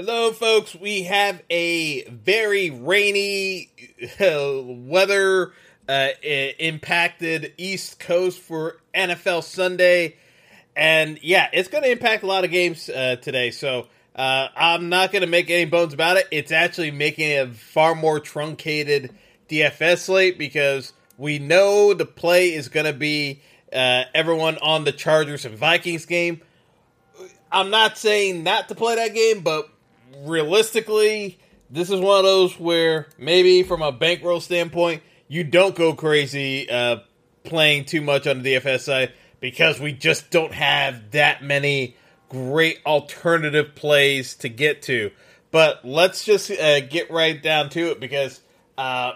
Hello, folks. We have a very rainy uh, weather uh, impacted East Coast for NFL Sunday. And yeah, it's going to impact a lot of games uh, today. So uh, I'm not going to make any bones about it. It's actually making a far more truncated DFS slate because we know the play is going to be uh, everyone on the Chargers and Vikings game. I'm not saying not to play that game, but realistically, this is one of those where maybe from a bankroll standpoint, you don't go crazy uh, playing too much on the DFS side because we just don't have that many great alternative plays to get to. But let's just uh, get right down to it because, uh,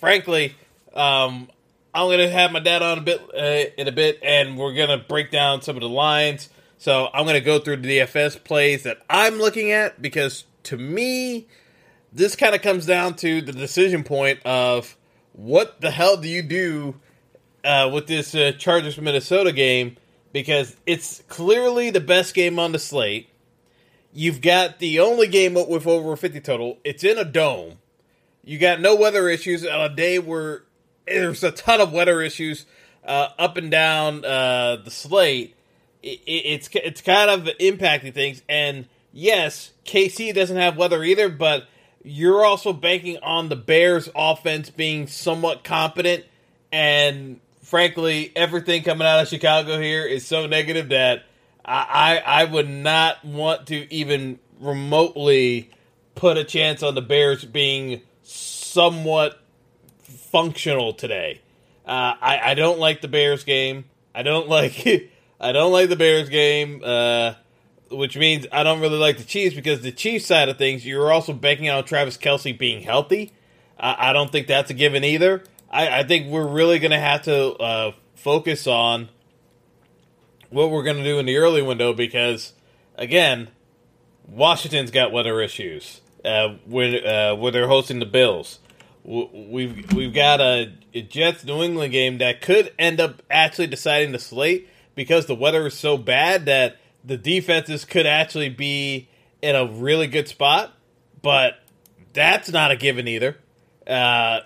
frankly, um, I'm going to have my dad on a bit uh, in a bit, and we're going to break down some of the lines. So I'm going to go through the DFS plays that I'm looking at because to me, this kind of comes down to the decision point of what the hell do you do uh, with this uh, Chargers Minnesota game because it's clearly the best game on the slate. You've got the only game with over 50 total. It's in a dome. You got no weather issues on a day where there's a ton of weather issues uh, up and down uh, the slate it, it's it's kind of impacting things. And yes, KC doesn't have weather either, but you're also banking on the Bears' offense being somewhat competent. And frankly, everything coming out of Chicago here is so negative that I I, would not want to even remotely put a chance on the Bears being somewhat functional today. Uh, I, I don't like the Bears game. I don't like I don't like the Bears game, uh, which means I don't really like the Chiefs because the Chiefs side of things, you're also banking on Travis Kelce being healthy. I, I don't think that's a given either. I, I think we're really going to have to uh, focus on what we're going to do in the early window because, again, Washington's got weather issues uh, when uh, where they're hosting the Bills. We've we've got a, a Jets New England game that could end up actually deciding the slate because the weather is so bad that the defenses could actually be in a really good spot, but that's not a given either. Uh,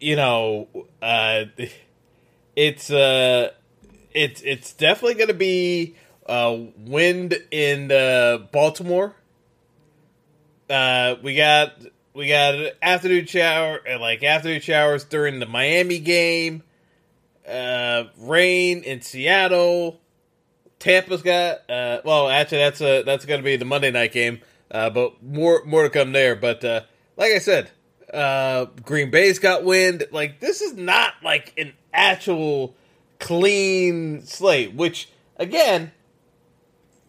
you know, uh, it's uh, it's it's definitely going to be uh, wind in uh, Baltimore. Uh, we got we got afternoon shower like afternoon showers during the Miami game uh, rain in Seattle. Tampa's got uh, well, actually, that's a that's going to be the Monday night game, uh, but more more to come there. But uh, like I said, uh, Green Bay's got wind. Like this is not like an actual clean slate, which again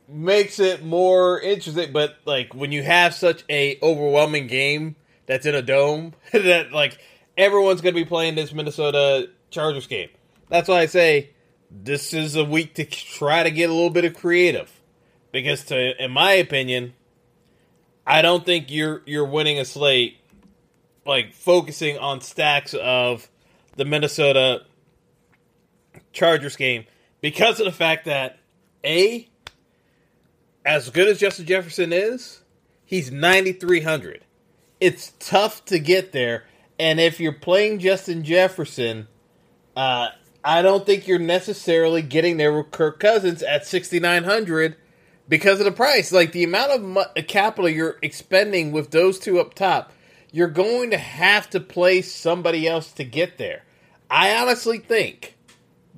makes it more interesting. But like when you have such a overwhelming game that's in a dome, that like everyone's going to be playing this Minnesota Chargers game. That's why I say this is a week to try to get a little bit of creative, because to, in my opinion, I don't think you're you're winning a slate like focusing on stacks of the Minnesota Chargers game because of the fact that a as good as Justin Jefferson is, he's 9300. It's tough to get there and if you're playing Justin Jefferson, uh, I don't think you're necessarily getting there with Kirk Cousins at 6,900 because of the price. Like the amount of mu- uh, capital you're expending with those two up top, you're going to have to play somebody else to get there. I honestly think,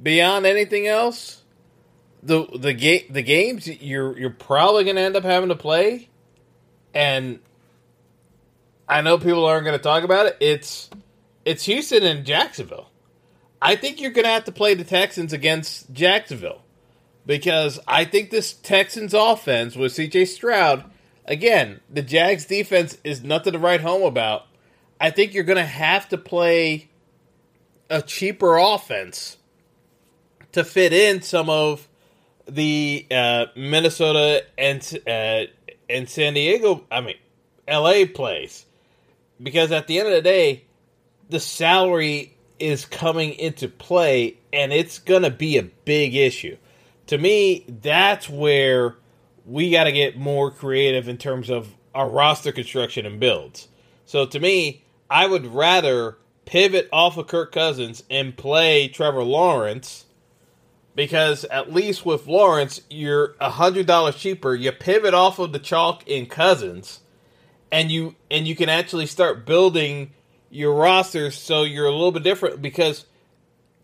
beyond anything else, the the game the games you're you're probably going to end up having to play, and I know people aren't going to talk about it. It's it's Houston and Jacksonville. I think you're going to have to play the Texans against Jacksonville because I think this Texans offense with CJ Stroud, again, the Jags defense is nothing to write home about. I think you're going to have to play a cheaper offense to fit in some of the uh, Minnesota and uh, and San Diego, I mean, LA plays. Because at the end of the day, the salary is coming into play and it's going to be a big issue. To me, that's where we got to get more creative in terms of our roster construction and builds. So to me, I would rather pivot off of Kirk Cousins and play Trevor Lawrence because at least with Lawrence, you're a hundred dollars cheaper. You pivot off of the chalk in Cousins, and you and you can actually start building your roster so you're a little bit different because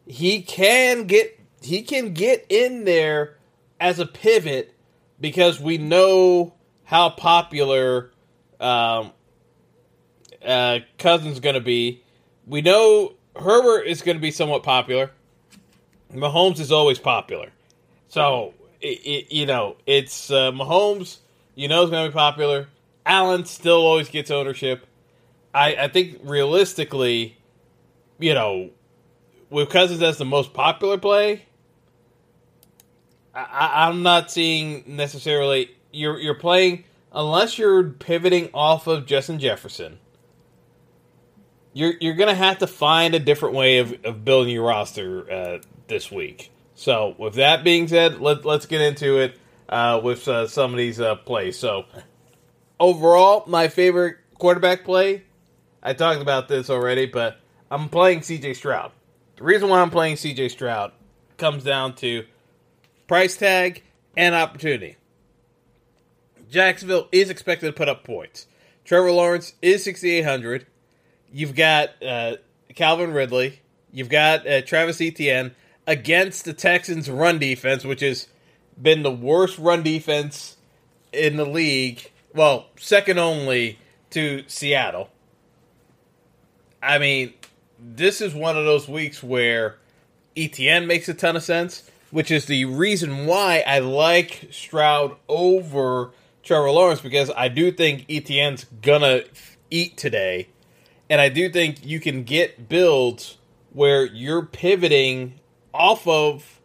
he can get he can get in there as a pivot because we know how popular um, uh, Cousins going to be. We know Herbert is going to be somewhat popular. Mahomes is always popular, so it, it, you know it's uh, Mahomes. You know is going to be popular. Allen still always gets ownership. I, I think realistically, you know, with Cousins as the most popular play, I, I'm not seeing necessarily you're you're playing unless you're pivoting off of Justin Jefferson. You're you're gonna have to find a different way of, of building your roster uh, this week. So with that being said, let let's get into it uh, with uh, some of these uh, plays. So overall, my favorite quarterback play I talked about this already, but I'm playing CJ Stroud. The reason why I'm playing CJ Stroud comes down to price tag and opportunity. Jacksonville is expected to put up points. Trevor Lawrence is 6,800. You've got uh, Calvin Ridley. You've got uh, Travis Etienne against the Texans' run defense, which has been the worst run defense in the league. Well, second only to Seattle. I mean, this is one of those weeks where Etienne makes a ton of sense, which is the reason why I like Stroud over Trevor Lawrence because I do think Etienne's gonna eat today, and I do think you can get builds where you're pivoting off of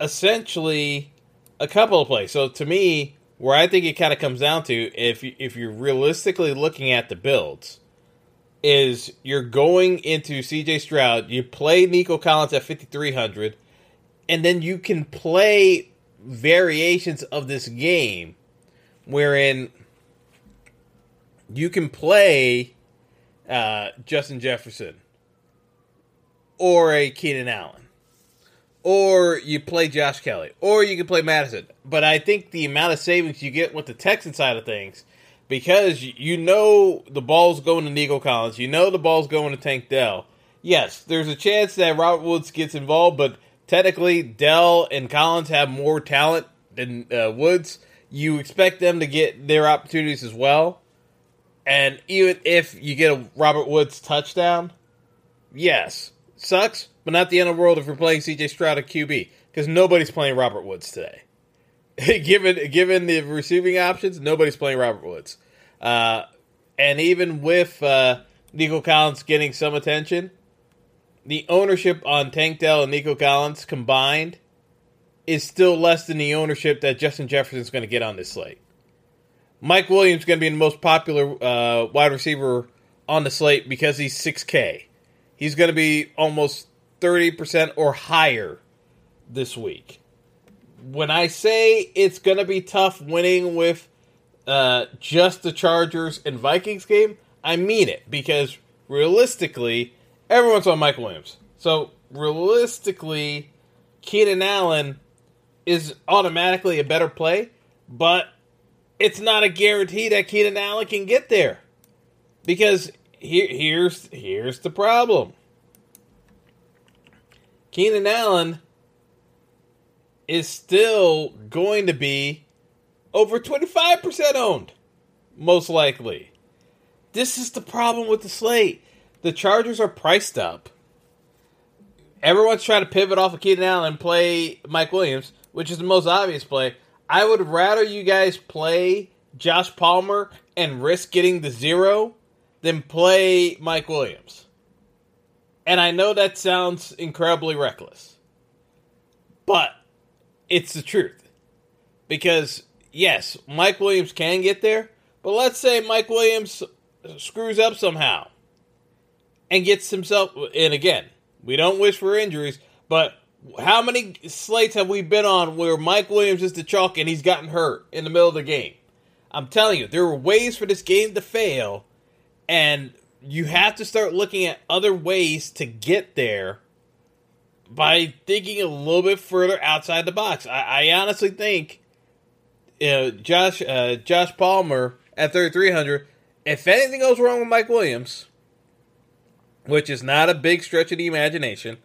essentially a couple of plays. So to me, where I think it kind of comes down to if you, if you're realistically looking at the builds is you're going into CJ Stroud, you play Nico Collins at 5300 and then you can play variations of this game wherein you can play uh, Justin Jefferson or a Keenan Allen or you play Josh Kelley, or you can play Madison. But I think the amount of savings you get with the Texan side of things because you know the ball's going to Nico Collins, you know the ball's going to Tank Dell. Yes, there's a chance that Robert Woods gets involved, but technically Dell and Collins have more talent than uh, Woods. You expect them to get their opportunities as well. And even if you get a Robert Woods touchdown, yes, sucks, but not the end of the world if you're playing CJ Stroud at QB because nobody's playing Robert Woods today. given given the receiving options, nobody's playing Robert Woods. Uh, and even with uh, Nico Collins getting some attention, the ownership on Tank Dell and Nico Collins combined is still less than the ownership that Justin Jefferson is going to get on this slate. Mike Williams is going to be the most popular uh, wide receiver on the slate because he's 6K. He's going to be almost 30% or higher this week when I say it's going to be tough winning with uh, just the Chargers and Vikings game, I mean it because realistically, everyone's on Mike Williams. So realistically, Keenan Allen is automatically a better play, but it's not a guarantee that Keenan Allen can get there. Because here, here's here's the problem. Keenan Allen is still going to be over 25% owned, most likely. This is the problem with the slate. The Chargers are priced up. Everyone's trying to pivot off of Keenan Allen and play Mike Williams, which is the most obvious play. I would rather you guys play Josh Palmer and risk getting the zero than play Mike Williams. And I know that sounds incredibly reckless, but it's the truth. Because, yes, Mike Williams can get there, but let's say Mike Williams screws up somehow and gets himself, and again, we don't wish for injuries, but how many slates have we been on where Mike Williams is the chalk and he's gotten hurt in the middle of the game? I'm telling you, there are ways for this game to fail, and you have to start looking at other ways to get there by thinking a little bit further outside the box. I, I honestly think uh, Josh uh, Josh Palmer at 3,300. If anything goes wrong with Mike Williams, which is not a big stretch of the imagination,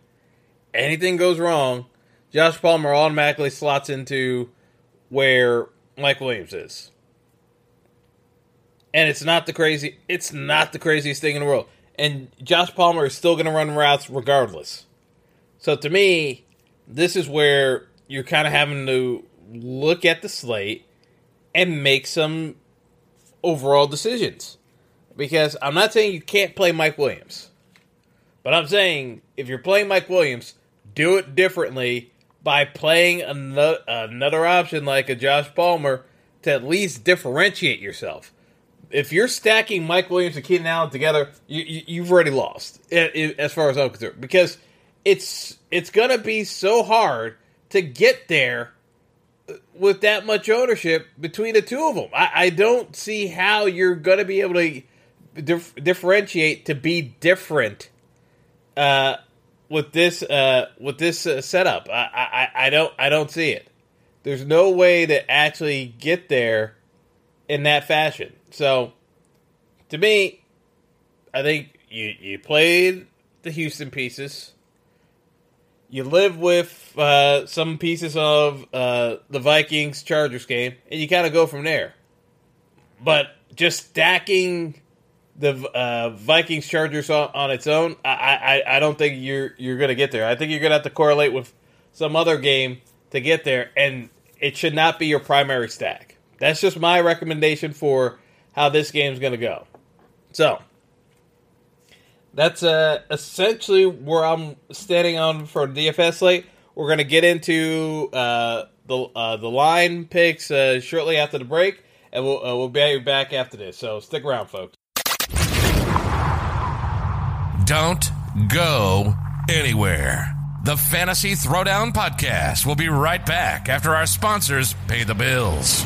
anything goes wrong, Josh Palmer automatically slots into where Mike Williams is. And it's not the crazy it's not the craziest thing in the world. And Josh Palmer is still to run routes regardless. So to me, this is where you're kind of having to look at the slate and make some overall decisions. Because I'm not saying you can't play Mike Williams. But I'm saying if you're playing Mike Williams, do it differently by playing another, option like a Josh Palmer to at least differentiate yourself. If you're stacking Mike Williams and Keenan Allen together, you, have already lost as far as I'm concerned because it's it's gonna be so hard to get there with that much ownership between the two of them. I, I don't see how you're gonna be able to dif- differentiate to be different uh, with this uh, with this uh, setup. I, I I don't I don't see it. There's no way to actually get there in that fashion. So, to me, I think you you played the Houston pieces you live with uh, some pieces of uh, the Vikings Chargers game, and you kind of go from there. But just stacking the uh, Vikings Chargers on, on, its own, I, I I don't think you're you're gonna get there. I think you're gonna have to correlate with some other game to get there, and it should not be your primary stack. That's just my recommendation for how this game's gonna go. So that's uh, essentially where I'm standing on for DFS slate. We're going to get into uh, the uh, the line picks uh, shortly after the break, and we'll uh, we'll be back after this. So stick around, folks. Don't go anywhere. The Fantasy Throwdown Podcast will be right back after our sponsors pay the bills.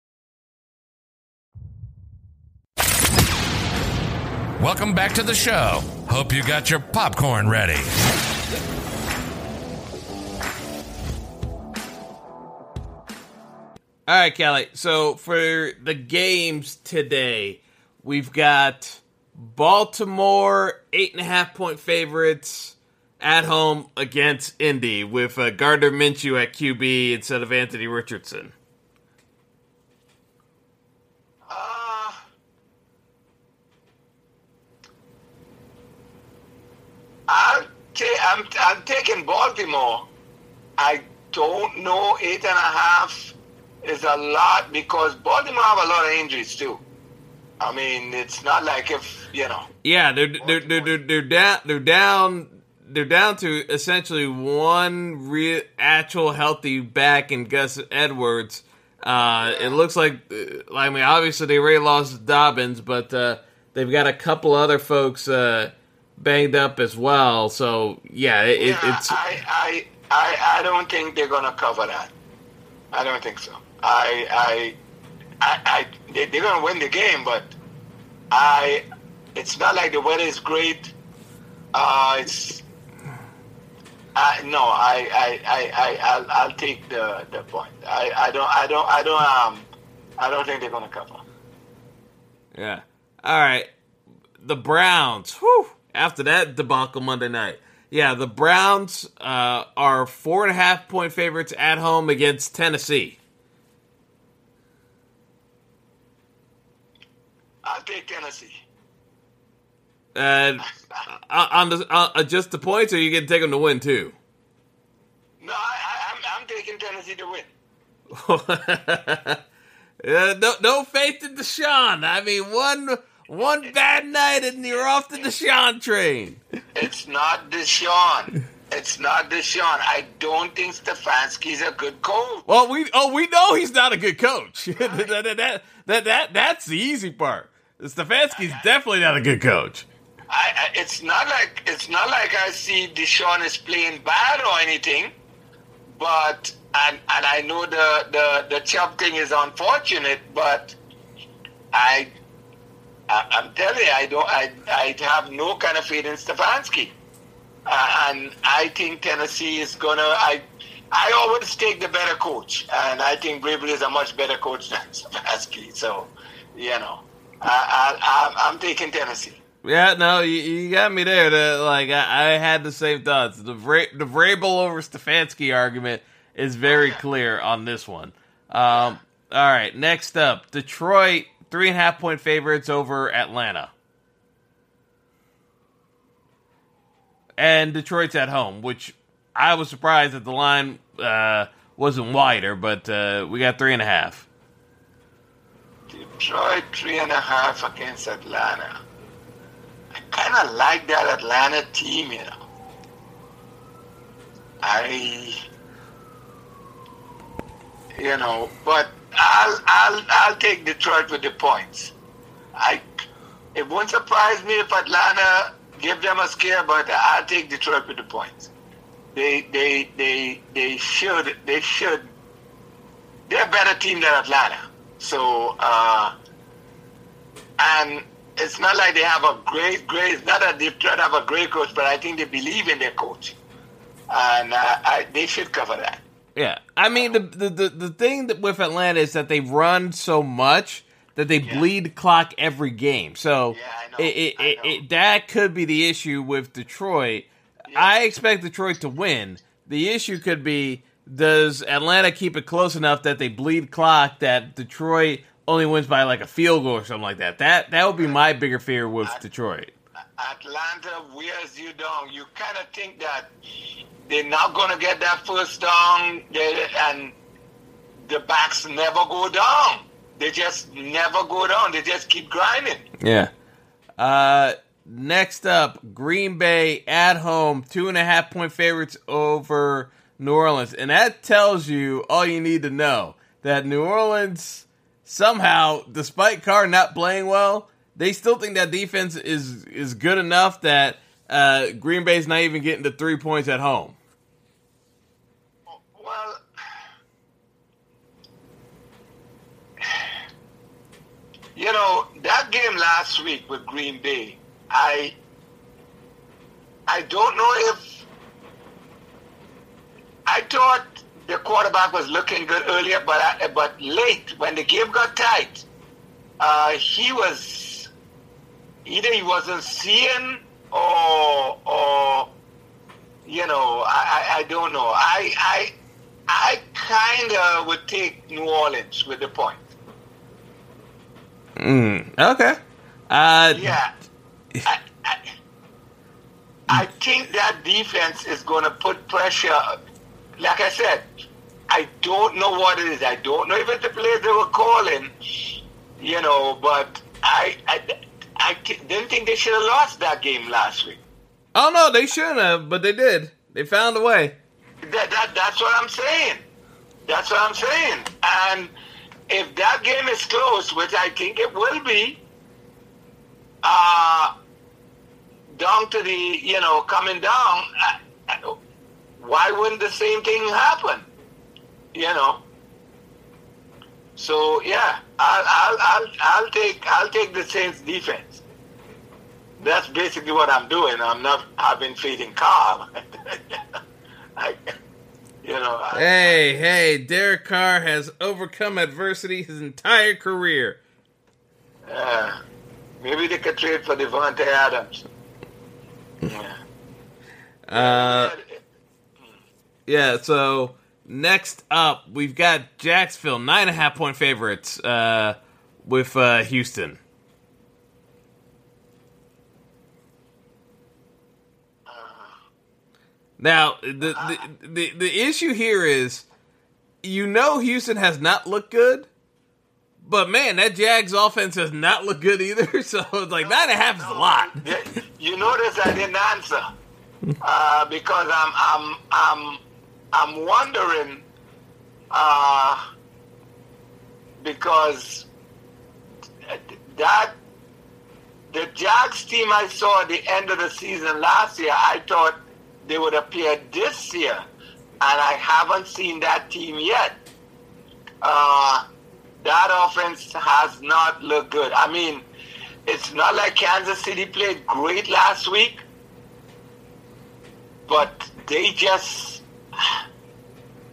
Welcome back to the show. Hope you got your popcorn ready. All right, Kelly. So for the games today, we've got Baltimore eight and a half point favorites at home against Indy with uh, Gardner Minshew at QB instead of Anthony Richardson. I'll t- I'm, I'm taking Baltimore. I don't know eight and a half is a lot because Baltimore have a lot of injuries too. I mean, it's not like if you know. Yeah, they're they're they're, they're, they're down they're down they're down to essentially one real actual healthy back in Gus Edwards. Uh, it looks like, uh, I mean, obviously they already lost Dobbins, but uh, they've got a couple other folks uh, banged up as well. So yeah, it, yeah, it's. I, I, I, I don't think they're gonna cover that. I don't think so. I, I, I, I they, they're gonna win the game, but I, it's not like the weather is great. Uh, it's. Uh, no, I, I, I, I, I'll, I'll take the, the point. I, I don't, I don't, I don't, um, I don't think they're gonna cover. Yeah. All right. The Browns. Whew. After that debacle Monday night. Yeah, the Browns uh, are four and a half point favorites at home against Tennessee. I'll take Tennessee. And uh, on the uh, just the points, or you can take them to win too. No, I, I, I'm, I'm taking Tennessee to win. yeah, no, no faith in Deshaun. I mean, one one bad night and you're off the Deshaun train. It's not Deshaun. It's not Deshaun. I don't think Stefanski's a good coach. Well, we oh we know he's not a good coach. that, that, that, that, that that's the easy part. Stefanski's definitely not a good coach. I, I, it's not like it's not like I see Deshaun is playing bad or anything, but and and I know the the the Chubb thing is unfortunate, but I, I I'm telling you, I don't I I have no kind of faith in Stefanski, uh, and I think Tennessee is gonna I. I always take the better coach, and I think Vrabel is a much better coach than Stefanski. So, you know, I, I, I'm taking Tennessee. Yeah, no, you, you got me there. The, like I, I, had the same thoughts. The Vra- the Vrabel over Stefanski argument is very clear on this one. Um, all right, next up, Detroit three and a half point favorites over Atlanta, and Detroit's at home, which I was surprised that the line uh, wasn't wider, but uh, we got three and a half. Detroit three and a half against Atlanta. I kind of like that Atlanta team, you know. I, you know, but I'll I'll I'll take Detroit with the points. I it won't surprise me if Atlanta give them a scare, but I'll take Detroit with the points. They they they they should they should they're a better team than Atlanta. So uh, and it's not like they have a great, great. Not that to have a great coach, but I think they believe in their coach, and uh, I, they should cover that. Yeah, I mean the, the the the thing that with Atlanta is that they run so much that they Yeah. bleed clock every game. So Yeah, I. It, it, I it, that could be the issue with Detroit. I expect Detroit to win. The issue could be does Atlanta keep it close enough that they bleed clock that Detroit only wins by like a field goal or something like that. That that would be my bigger fear with Detroit. Atlanta wears you down. You kind of think that they're not going to get that first down, and the backs never go down. They just never go down. They just keep grinding. Yeah. Uh, next up, Green Bay at home, two and a half point favorites over New Orleans, and that tells you all you need to know that New Orleans somehow, despite Carr not playing well, they still think that defense is is good enough that uh, Green Bay's not even getting to three points at home. Well, you know that game last week with Green Bay, I I don't know if I thought the quarterback was looking good earlier, but I, but late when the game got tight, uh, he was either he wasn't seeing or or you know, I, I, I don't know. I I I kind of would take New Orleans with the point. Mm, okay. Uh, Yeah. I, I, I think that defense is going to put pressure. Like I said, I don't know what it is. I don't know if it's the players they were calling, you know, but I, I, I didn't think they should have lost that game last week. Oh no, they shouldn't have, but they did. They found a way. That, that that's what I'm saying. That's what I'm saying. And if that game is close, which I think it will be, uh, down to the you know coming down, why wouldn't the same thing happen? You know. So yeah, I'll I'll I'll, I'll take I'll take the Saints defense. That's basically what I'm doing. I'm not having faith in Carr. I, you know. I, Hey, hey, Derek Carr has overcome adversity his entire career. uh, maybe they could trade for Davante Adams. Yeah. Uh, yeah. So next up, we've got Jacksonville nine and a half point favorites uh, with uh, Houston. Now the, the the the issue here is, you know, Houston has not looked good, but man, that Jags offense has not looked good either. So it's like nine and a half is a lot. You notice I didn't answer uh, because I'm I'm I'm I'm wondering uh, because that the Jags team I saw at the end of the season last year, I thought they would appear this year, and I haven't seen that team yet. Uh, that offense has not looked good. I mean, it's not like Kansas City played great last week, but they just,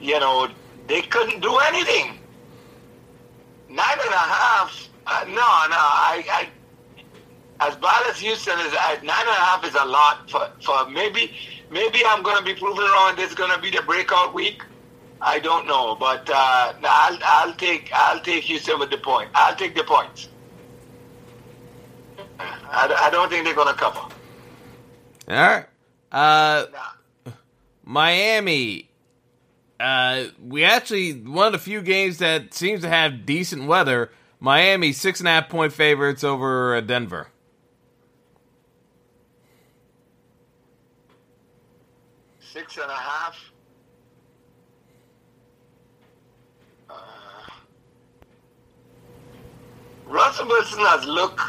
you know, they couldn't do anything. Nine and a half. Uh, no, no. I, I, as bad as Houston is, uh, nine and a half is a lot for, for maybe. Maybe I'm going to be proven wrong. This is going to be the breakout week. I don't know, but uh, I'll, I'll take I'll take Houston with the point. I'll take the points. I, I don't think they're going to cover. All right. Uh, Nah. Miami. Uh, we actually one of the few games that seems to have decent weather. Miami six and a half point favorites over uh, Denver. Six and a half. Uh, Russell Wilson has looked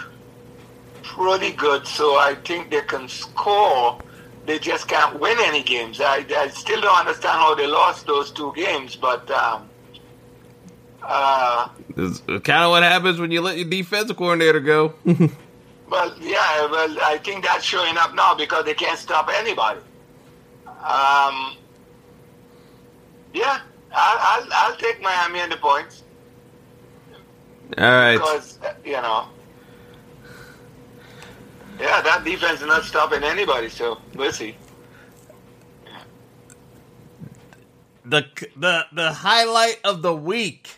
pretty good, so I think they can score. They just can't win any games. I, I still don't understand how they lost those two games, but um, uh, It's kind of what happens when you let your defensive coordinator go. Well, yeah, well, I think that's showing up now because they can't stop anybody. Um, yeah, I'll, I'll, I'll take Miami and the points All right. because, uh, you know, yeah, that defense is not stopping anybody, so we'll see. the the the highlight of the week.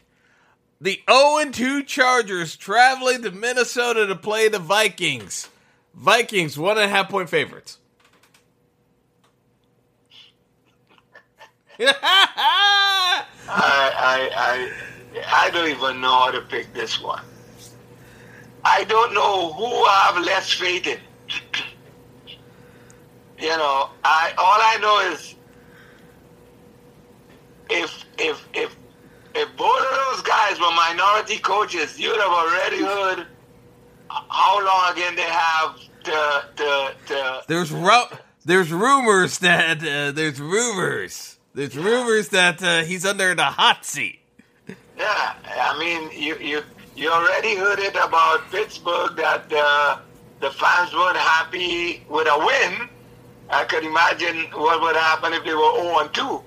The 0 2 Chargers traveling to Minnesota to play the Vikings. Vikings one and a half point favorites. I, I, I, I don't even know how to pick this one. I don't know who I have less faith in. you know, I all I know is if if if if both of those guys were minority coaches, you'd have already heard how long again they have to to to There's ru- there's rumors that uh, there's rumors. There's rumors that uh, he's under the hot seat. Yeah, I mean, you you you already heard it about Pittsburgh that uh, the fans weren't happy with a win. I could imagine what would happen if they were 0 and 2,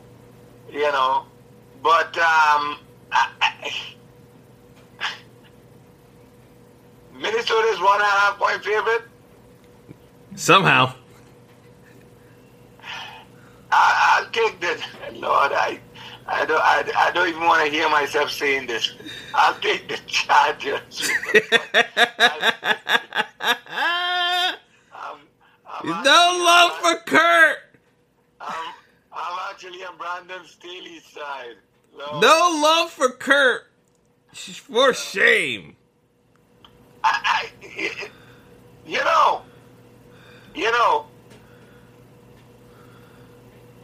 you know. But um, I, I, Minnesota is one and a half point favorite. Somehow. I, I'll take that. Lord, I, I don't, I, I don't even want to hear myself saying this. I'll take the Chargers. I'm, I'm no love for Kurt. I'm, I'm actually on Brandon Staley's side. Lord, No love for Kurt. For shame. I, I, you know, you know,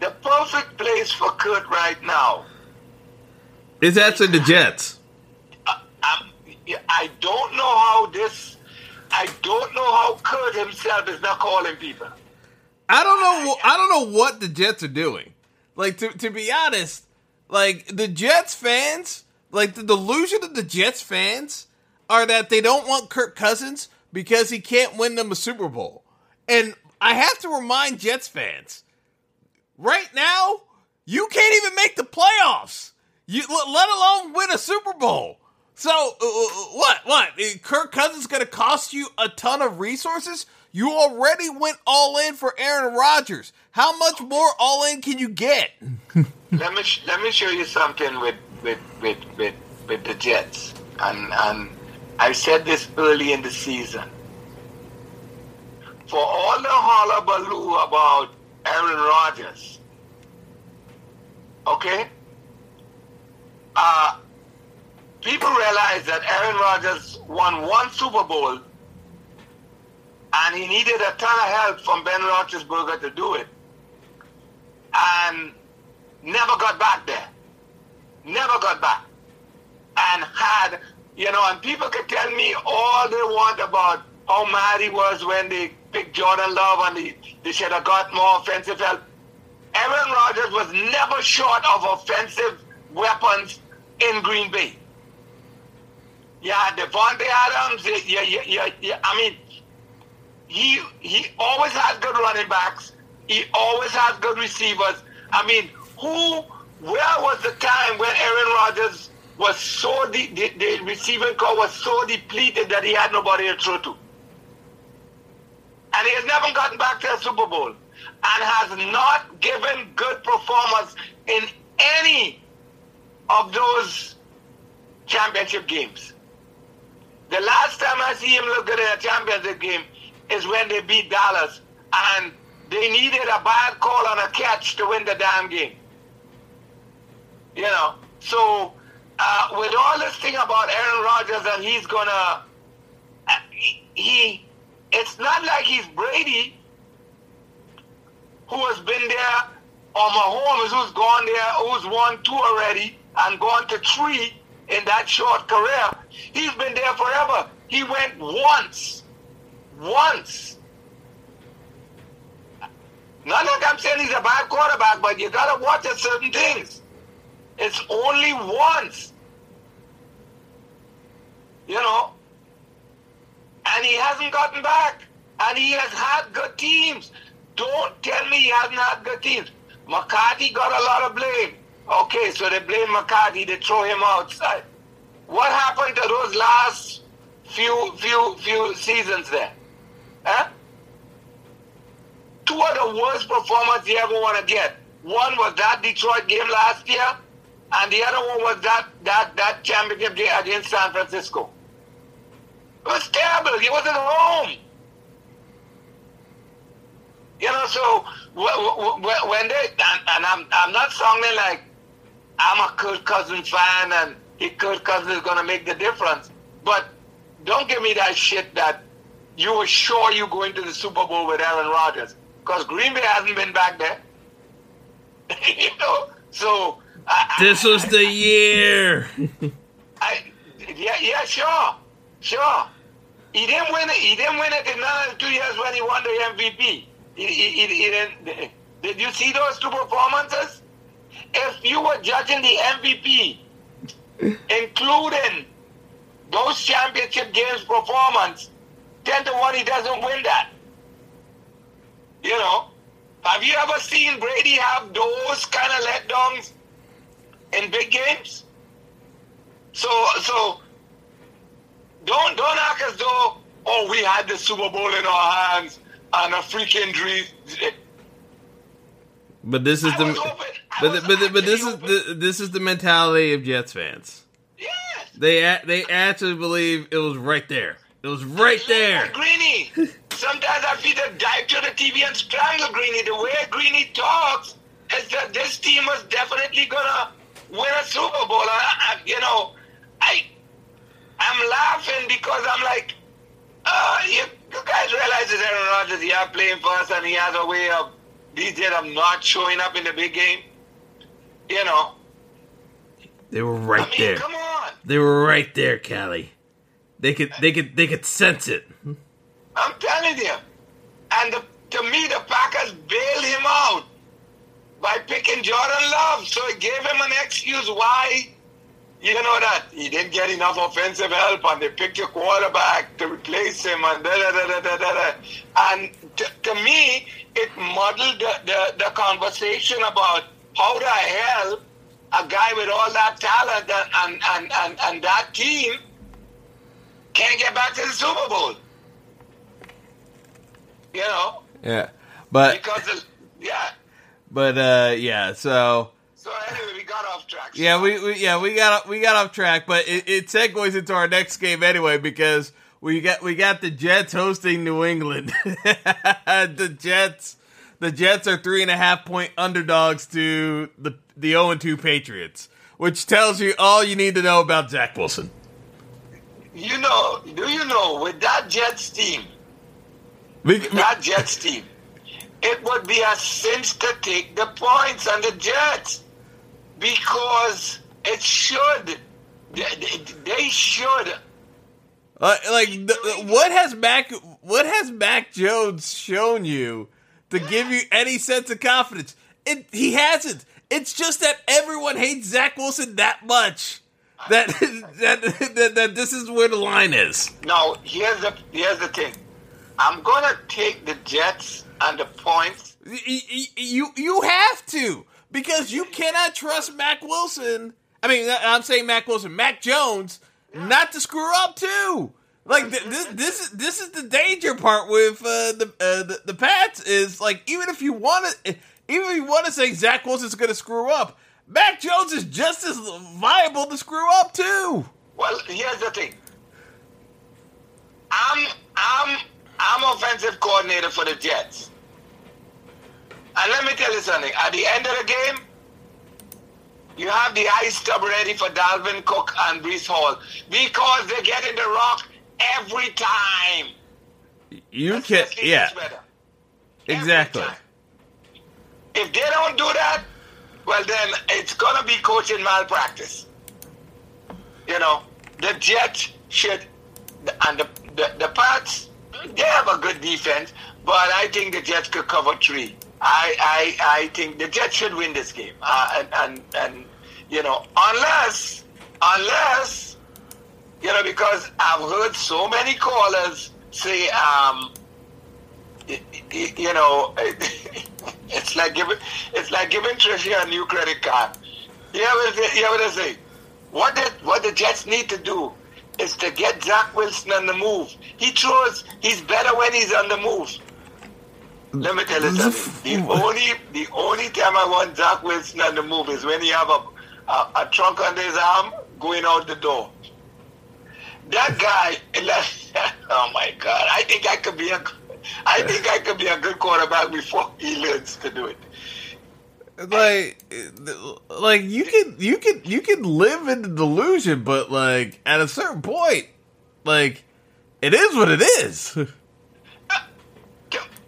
the perfect place for Kurt right now is actually the Jets. Uh, I don't know how this. I don't know how Kurt himself is not calling people. I don't know. I don't know what the Jets are doing. Like to to be honest, like the Jets fans, like the delusion of the Jets fans are that they don't want Kirk Cousins because he can't win them a Super Bowl. And I have to remind Jets fans, right now, you can't even make the playoffs. You let alone win a Super Bowl. So uh, uh what? What? Kirk Cousins going to cost you a ton of resources? You already went all in for Aaron Rodgers. How much more all in can you get? let me sh- let me show you something with with with with, with the Jets. And and I said this early in the season. For all the hullabaloo about Aaron Rodgers, okay, uh, people realize that Aaron Rodgers won one Super Bowl and he needed a ton of help from Ben Roethlisberger to do it. And never got back there. Never got back. And had, you know, and people could tell me all they want about how mad he was when they picked Jordan Love and they, they should have got more offensive help. Aaron Rodgers was never short of offensive weapons in Green Bay. Yeah, Davante Adams, yeah, yeah, yeah, yeah. I mean, he he always has good running backs. He always has good receivers. I mean, who? Where was the time when Aaron Rodgers was so the, the, the receiving core was so depleted that he had nobody to throw to? And he has never gotten back to a Super Bowl and has not given good performance in any of those championship games. The last time I see him look good in a championship game is when they beat Dallas and they needed a bad call on a catch to win the damn game. You know, so uh, with all this thing about Aaron Rodgers and he's gonna, uh, he, he, it's not like he's Brady, who has been there, or Mahomes, who's gone there, who's won two already and gone to three in that short career. He's been there forever. He went once once. Not like I'm saying he's a bad quarterback, but you gotta watch at certain things. It's only once. You know? And he hasn't gotten back. And he has had good teams. Don't tell me he hasn't had good teams. McCarthy got a lot of blame. Okay, so they blame McCarthy, they throw him outside. What happened to those last few few few seasons there? Huh? Two of the worst performances you ever want to get. One was that Detroit game last year, and the other one was that that that championship game against San Francisco. It was terrible. He wasn't home. You know, so when they and, and I'm I'm not sounding like I'm a Kirk Cousins fan and he Kirk Cousins is gonna make the difference, but don't give me that shit that you were sure you going to the Super Bowl with Aaron Rodgers because Green Bay hasn't been back there. you know, so I, this was the year. I, yeah, yeah, sure, sure. He didn't win it. He didn't win it in the two years when he won the MVP. He, he, he, he didn't. Did you see those two performances? If you were judging the MVP, including those championship games performance, 10 to 1, he doesn't win that. You know? Have you ever seen Brady have those kind of letdowns in big games? So, so don't don't act as though oh we had the Super Bowl in our hands and a freaking dream. But this is the but, but, but this is the this is the mentality of Jets fans. Yes. They they actually believe it was right there. It was right there. Greeny. Sometimes I feel to dive to the TV and strangle Greeny. The way Greeny talks is that this team was definitely gonna win a Super Bowl. I, I, you know, I I'm laughing because I'm like, uh, you, you guys realize that Aaron Rodgers, he has playing for us and he has a way of these Jets of not showing up in the big game. You know. They were right I mean, there. come on. They were right there, Callie. They could they could they could sense it. I'm telling you. And the, to me, the Packers bailed him out by picking Jordan Love. So it gave him an excuse why, you know, that he didn't get enough offensive help and they picked a quarterback to replace him and da da da da da da. And to, to me, it muddled the, the, the conversation about how the hell a guy with all that talent and, and, and, and, and that team can't get back to the Super Bowl. You know, Yeah, but because of, yeah. but uh, yeah. So So anyway, we got off track. yeah, we, we yeah we got we got off track, but it, it segues into our next game anyway because we got we got the Jets hosting New England. the Jets. The Jets are three and a half point underdogs to the the zero and two Patriots, which tells you all you need to know about Zach Wilson. You know, do you know with that Jets team, We- with that Jets team, it would be a cinch to take the points on the Jets because it should. They, should. Uh, like the, what has Mac what has Mac Jones shown you to give you any sense of confidence? It he hasn't. It's just that everyone hates Zach Wilson that much that that, that, that this is where the line is. Now here's the here's the thing. I'm gonna take the Jets and the points. Y- y- You you have to because you cannot trust Mac Wilson. I mean, I'm saying Mac Wilson, Mac Jones, not to screw up too. Like th- this, this is this is the danger part with uh, the, uh, the the Pats is like even if you want to even if you want to say Zach Wilson's going to screw up, Mac Jones is just as viable to screw up too. Well, here's the thing. I'm I'm I'm offensive coordinator for the Jets. And let me tell you something. At the end of the game, you have the ice tub ready for Dalvin Cook and Breece Hall because they're getting the rock every time. You can, yeah, exactly. If they don't do that, well then it's gonna be coaching malpractice. You know, the Jets should, and the, the the Pats, they have a good defense, but I think the Jets could cover three. I I, I think the Jets should win this game, uh, and, and and you know unless unless you know because I've heard so many callers say um you know, it's like giving it's like giving Tricia a new credit card. You ever you ever say what the what the Jets need to do is to get Zach Wilson on the move. He throws. He's better when he's on the move. Let me tell you something. The only the only time I want Zach Wilson on the move is when he have a a, a trunk under his arm going out the door. That guy, oh my God! I think I could be a, I think I could be a good quarterback before he learns to do it. like like you can you can you can live in the delusion but like at a certain point like it is what it is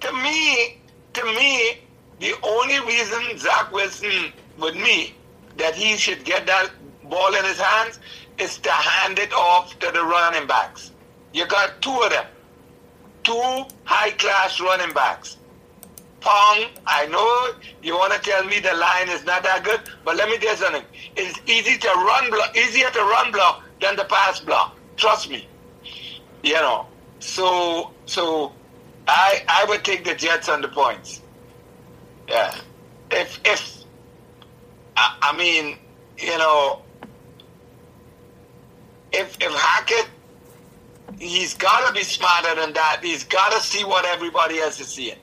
To, me, to me, the only reason Zach Wilson, with me, that he should get that ball in his hands is to hand it off to the running backs. You got two of them, two high-class running backs. Pong, I know you want to tell me the line is not that good, but let me tell you something. It's easy to run block, easier to run block than the pass block. Trust me. You know. So so I I would take the Jets on the points. Yeah. If if I, I mean, you know, if if Hackett he's gotta be smarter than that. He's gotta see what everybody else is seeing.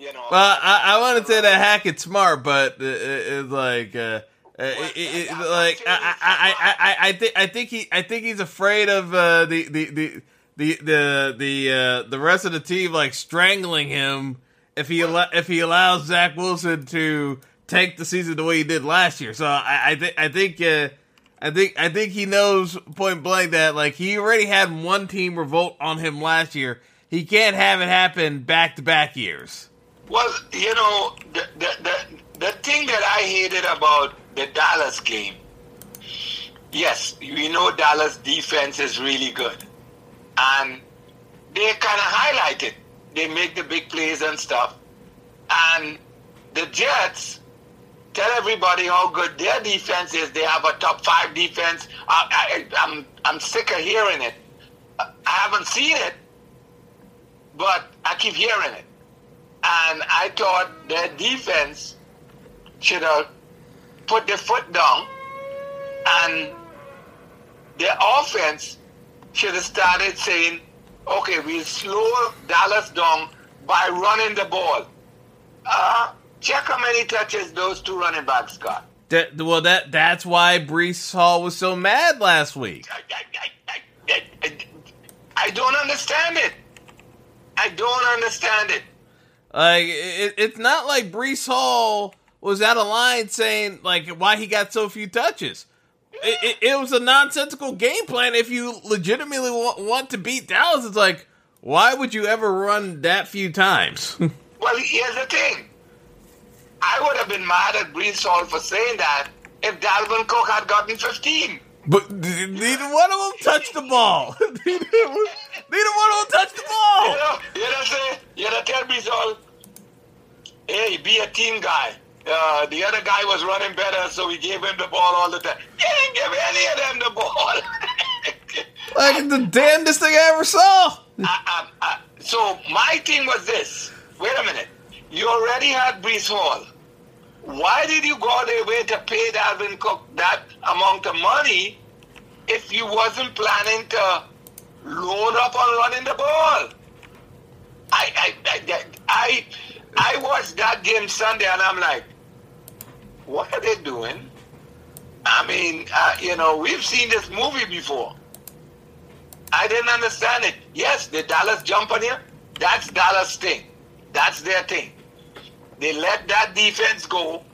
You know. well i, I want to say that hackett's smart but it, it, it's like uh uh, it, it, it- like I, I, I, I, I think I think he I think he's afraid of uh, the, the, the the the the uh, the rest of the team like strangling him if he allo- if he allows Zach Wilson to take the season the way he did last year. So I, I think I think uh, I think I think he knows point blank that like he already had one team revolt on him last year. He can't have it happen back to back years. was, you know, the, the, the, the thing that I hated about the Dallas game, yes, we know Dallas defense is really good. And they kind of highlight it. They make the big plays and stuff. And the Jets tell everybody how good their defense is. They have a top five defense. I, I, I'm, I'm sick of hearing it. I haven't seen it, but I keep hearing it. And I thought their defense should have put their foot down and their offense should have started saying, okay, we'll slow Dallas down by running the ball. Uh, check how many touches those two running backs got. That, well, that that's why Breece Hall was so mad last week. I, I, I, I don't understand it. I don't understand it. Like it, it's not like Breece Hall was out of line saying like why he got so few touches. It, it, it was a nonsensical game plan. If you legitimately want, want to beat Dallas, it's like why would you ever run that few times? well, here's the thing. I would have been mad at Hall for saying that if Dalvin Cook had gotten 15. But neither one of them touched the ball. neither, neither one of them touched the ball. You know, you know, say, you know, tell Hall, hey, be a team guy. Uh, the other guy was running better, so we gave him the ball all the time. He didn't give any of them the ball. like the damnedest thing I ever saw. I, I, I, so my thing was this. Wait a minute. You already had Breece Hall. Why did you go the way to pay Dalvin Cook that amount of money if you wasn't planning to load up on running the ball? I I I I, I watched that game Sunday and I'm like, what are they doing? I mean, uh, you know, we've seen this movie before. I didn't understand it. Yes, the Dallas jump on you. That's Dallas thing. That's their thing. They let that defense go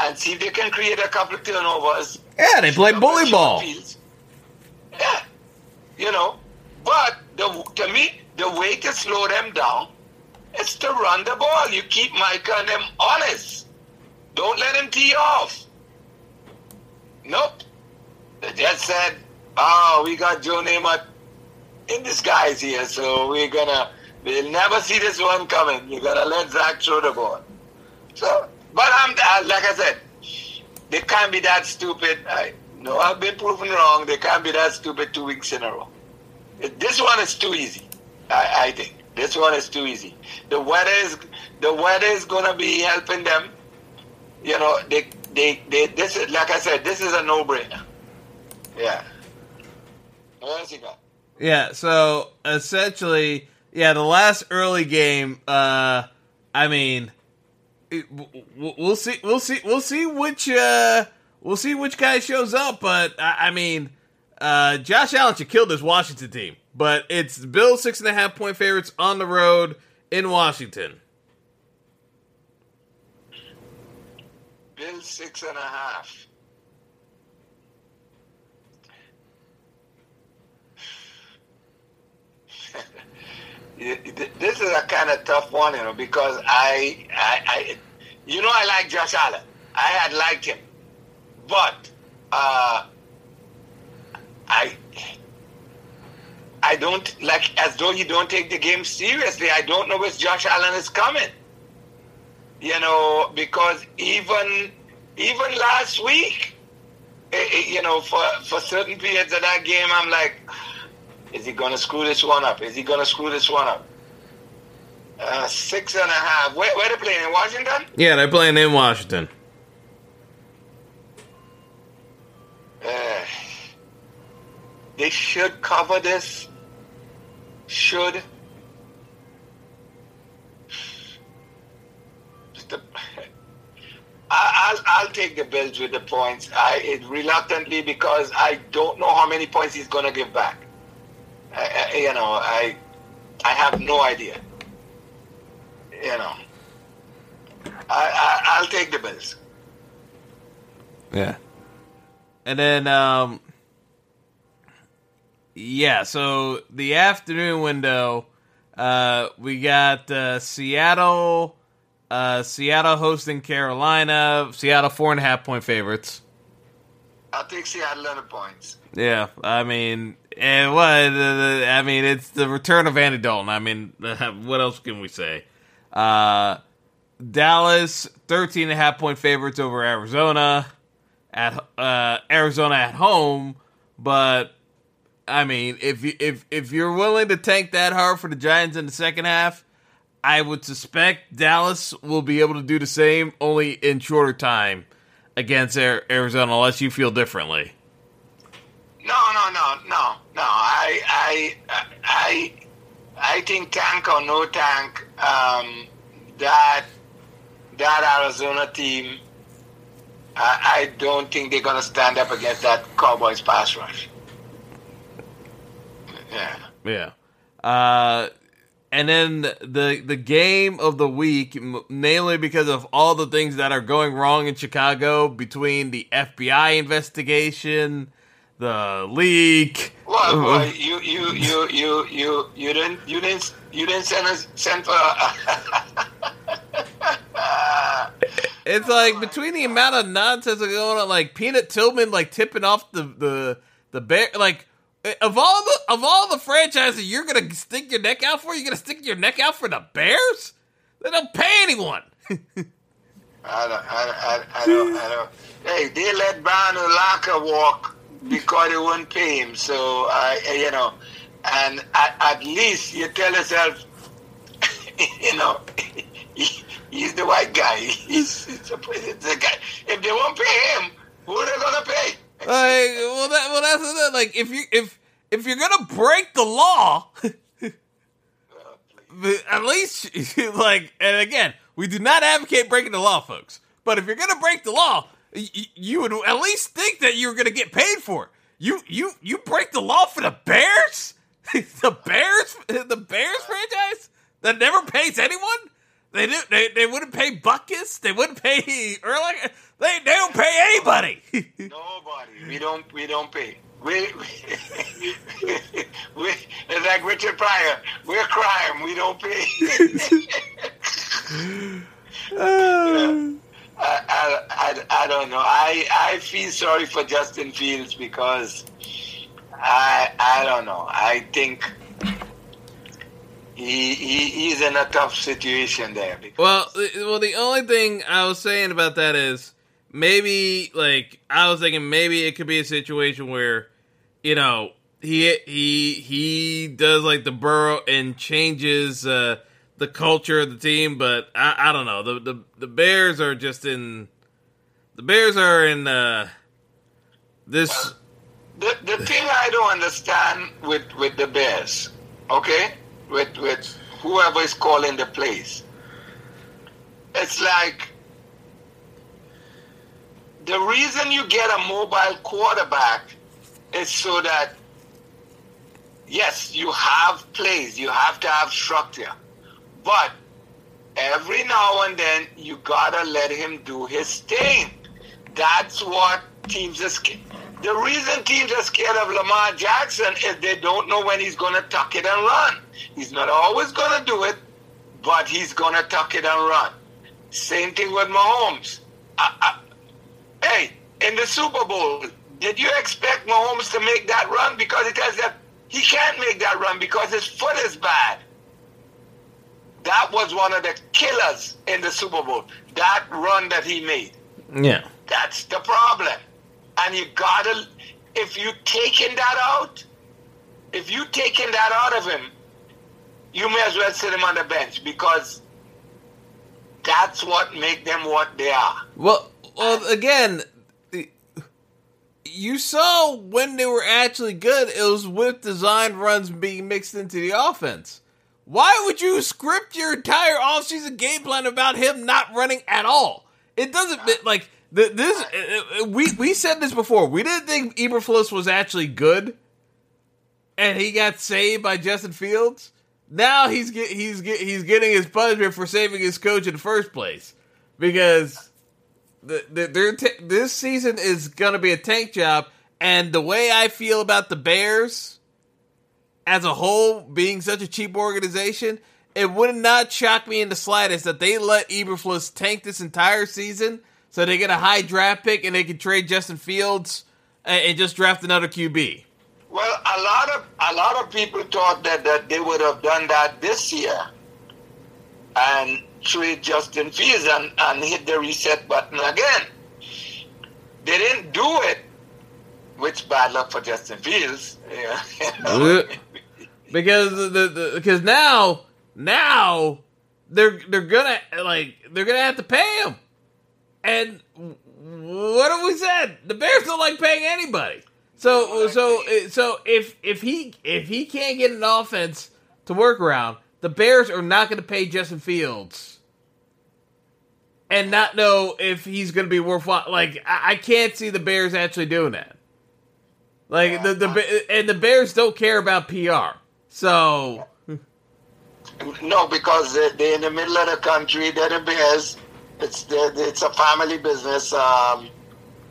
and see if they can create a couple of turnovers. Yeah, they play bully ball. Fields. Yeah, you know. But the, to me, the way to slow them down is to run the ball. You keep Micah and them honest. Don't let him tee off. Nope. The just said, oh, we got Joe Namath in disguise here, so we're gonna we'll never see this one coming. You're gonna let Zach throw the ball. So, but I'm like I said, they can't be that stupid. I know I've been proven wrong. They can't be that stupid two weeks in a row. This one is too easy. I, I think this one is too easy. The weather is the weather is gonna be helping them. You know, they they, they this is like I said, this is a no brainer. Yeah. What else you got? Yeah, so essentially, yeah, the last early game, uh I mean we'll see we'll see we'll see which uh we'll see which guy shows up, but I, I mean uh Josh Allen should kill this Washington team. But it's Bill six and a half point favorites on the road in Washington. Bill six and a half. this is a kind of tough one, you know, because I, I, I, you know, I like Josh Allen. I had liked him, but uh, I, I don't like as though you don't take the game seriously. I don't know which Josh Allen is coming. You know, because even even last week, eh, eh, you know, for for certain periods of that game, I'm like, is he going to screw this one up? Is he going to screw this one up? Uh, six and a half. Where, where they playing in Washington? Yeah, they're playing in Washington. Uh, they should cover this. Should. The, I, will I'll take the Bills with the points. I reluctantly because I don't know how many points he's going to give back. I, you know, I I have no idea. You know, I, I will take the Bills. Yeah, and then um, yeah. So the afternoon window, uh, we got uh, Seattle Uh, Seattle hosting Carolina. Seattle four and a half point favorites. I'll take Seattle the points. Yeah, I mean, and what? Uh, I mean, it's the return of Andy Dalton. I mean, what else can we say? Uh, Dallas, 13 and a half point favorites over Arizona at uh, Arizona at home, but I mean, if you, if if you're willing to tank that hard for the Giants in the second half, I would suspect Dallas will be able to do the same, only in shorter time against Arizona, unless you feel differently. No, no, no, no, no. I, I, I, I think tank or no tank, um, that that Arizona team, I, I don't think they're gonna stand up against that Cowboys pass rush. Yeah. Yeah. Uh, and then the the game of the week, mainly because of all the things that are going wrong in Chicago between the FBI investigation, the leak. Well you you you you you you didn't you didn't you didn't send us send for. Uh, it's like between the amount of nonsense going on, like Peanut Tillman like tipping off the the the bear, like of all the of all the franchises you're gonna stick your neck out for, you're gonna stick your neck out for the Bears? They don't pay anyone. I don't, I, I, I, don't, I don't. Hey, they let Brian Urlacher walk because they wouldn't pay him. So, I, you know, and at, at least you tell yourself, you know, he, he's the white guy. He's, he's the guy. If they won't pay him, who are they gonna pay? Like, well, that, well, that's the, like if you if if you're gonna break the law, at least like, and again, we do not advocate breaking the law, folks. But if you're gonna break the law, you, you would at least think that you're gonna get paid for it. You you you break the law for the Bears, the Bears, the Bears franchise that never pays anyone. They do. They, they wouldn't pay Butkus. They wouldn't pay Urlacher. They, they don't pay anybody. Nobody. We don't. We don't pay. We, we, we it's like Richard Pryor. We're crime. We don't pay. I, I, I, I don't know. I, I feel sorry for Justin Fields because I I don't know. I think he, he he's in a tough situation there. Well, well, the only thing I was saying about that is maybe like I was thinking maybe it could be a situation where you know he he he does like the Burrow and changes uh, the culture of the team, but I, I don't know the, the the Bears are just in the Bears are in uh, this. The the thing I don't understand with with the Bears, okay, with with whoever is calling the plays, it's like the reason you get a mobile quarterback is so that yes, you have plays, you have to have structure, but every now and then you gotta let him do his thing. That's what teams are scared. The reason teams are scared of Lamar Jackson is they don't know when he's gonna tuck it and run. He's not always gonna do it, but he's gonna tuck it and run. Same thing with Mahomes. I, I, hey, in the Super Bowl, did you expect Mahomes to make that run? Because it tells that he can't make that run because his foot is bad. That was one of the killers in the Super Bowl. That run that he made. Yeah. That's the problem. And you gotta, if you taking that out, if you taking that out of him, you may as well sit him on the bench because that's what make them what they are. Well, well, again, you saw when they were actually good, it was with design runs being mixed into the offense. Why would you script your entire offseason game plan about him not running at all? It doesn't like this. Uh, uh, we we said this before. We didn't think Eberflus was actually good, and he got saved by Justin Fields. Now he's get, he's get, he's getting his punishment for saving his coach in the first place because the, the, t- this season is going to be a tank job. And the way I feel about the Bears as a whole being such a cheap organization it would not shock me in the slightest that they let Eberflus tank this entire season so they get a high draft pick and they can trade Justin Fields and just draft another QB. Well, a lot of a lot of people thought that, that they would have done that this year and trade Justin Fields and, and hit the reset button again. They didn't do it, which bad luck for Justin Fields. Yeah. because the, the because now now they're they're gonna like they're gonna have to pay him. And what have we said? The Bears don't like paying anybody. So so so if if he if he can't get an offense to work around, the Bears are not going to pay Justin Fields and not know if he's going to be worthwhile. Like I, I, can't see the Bears actually doing that. Like yeah, the the and the Bears don't care about PR. So no, because they're in the middle of the country. They're the Bears. It's it's a family business. Um,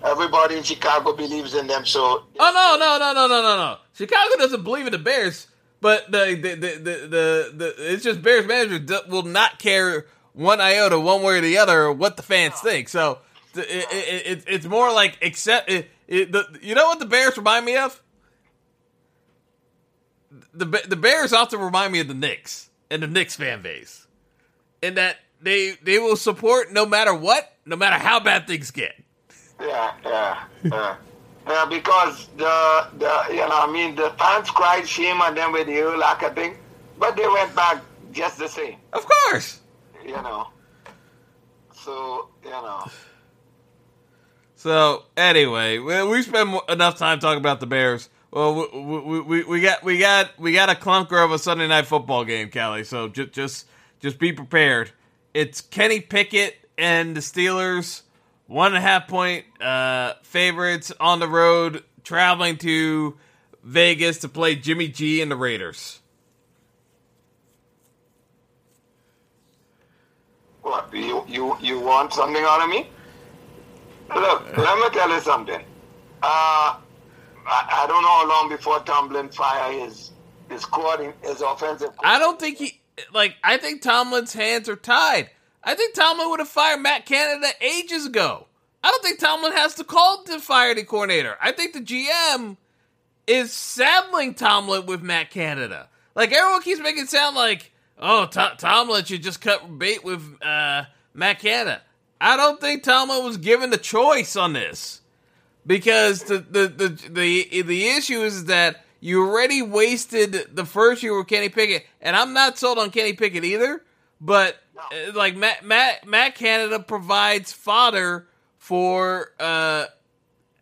everybody in Chicago believes in them. So oh no no no no no no no. Chicago doesn't believe in the Bears, but the the the the, the, the it's just Bears manager will not care one iota one way or the other what the fans no. think. So it, it, it, it's more like accept it, the, you know what the Bears remind me of? The the Bears often remind me of the Knicks and the Knicks fan base, in that they they will support no matter what, no matter how bad things get. Yeah, yeah, yeah. yeah, because the the you know I mean the fans cried shame on them with the Urlacher thing, but they went back just the same. Of course. You know. So you know. So anyway, we, we spent enough time talking about the Bears. Well, we, we, we, we got we got we got a clunker of a Sunday night football game, Kelly. So just just just be prepared. It's Kenny Pickett and the Steelers, one and a half point uh, favorites on the road, traveling to Vegas to play Jimmy G and the Raiders. What you you you want something out of me? Look, let me tell you something. Uh, I, I don't know how long before Tomlin fire his his coordinating his offensive. I don't think he like. I think Tomlin's hands are tied. I think Tomlin would have fired Matt Canada ages ago. I don't think Tomlin has to call to fire the coordinator. I think the GM is saddling Tomlin with Matt Canada. Like everyone keeps making it sound like, oh, T- Tomlin should just cut bait with uh, Matt Canada. I don't think Tomlin was given the choice on this because the the the the, the issue is that you already wasted the first year with Kenny Pickett, and I'm not sold on Kenny Pickett either. But no. Uh, like Matt Matt Matt Canada provides fodder for uh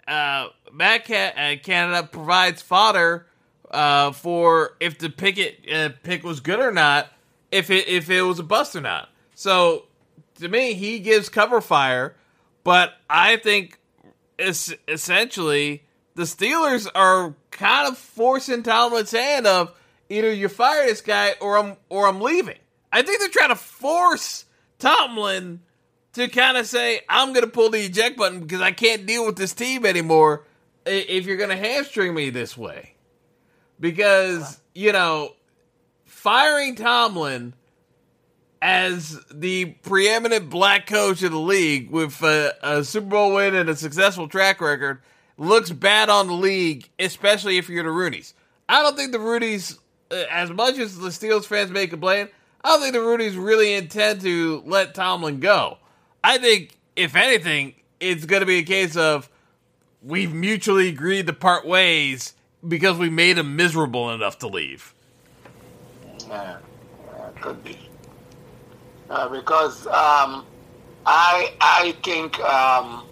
uh Matt uh, Canada provides fodder uh for if the Pickett uh, pick was good or not, if it if it was a bust or not. So to me, he gives cover fire, but I think es- essentially the Steelers are kind of forcing Tomlin's hand of either you fire this guy or I'm or I'm leaving. I think they're trying to force Tomlin to kind of say I'm going to pull the eject button because I can't deal with this team anymore if you're going to hamstring me this way. Because, you know, firing Tomlin as the preeminent black coach of the league with a, a, Super Bowl win and a successful track record looks bad on the league, especially if you're the Rooneys. I don't think the Rooneys, uh, as much as the Steelers fans may complain, I don't think the Rooneys really intend to let Tomlin go. I think, if anything, it's going to be a case of we've mutually agreed to part ways because we made him miserable enough to leave. Yeah, could be uh, because um, I I think um,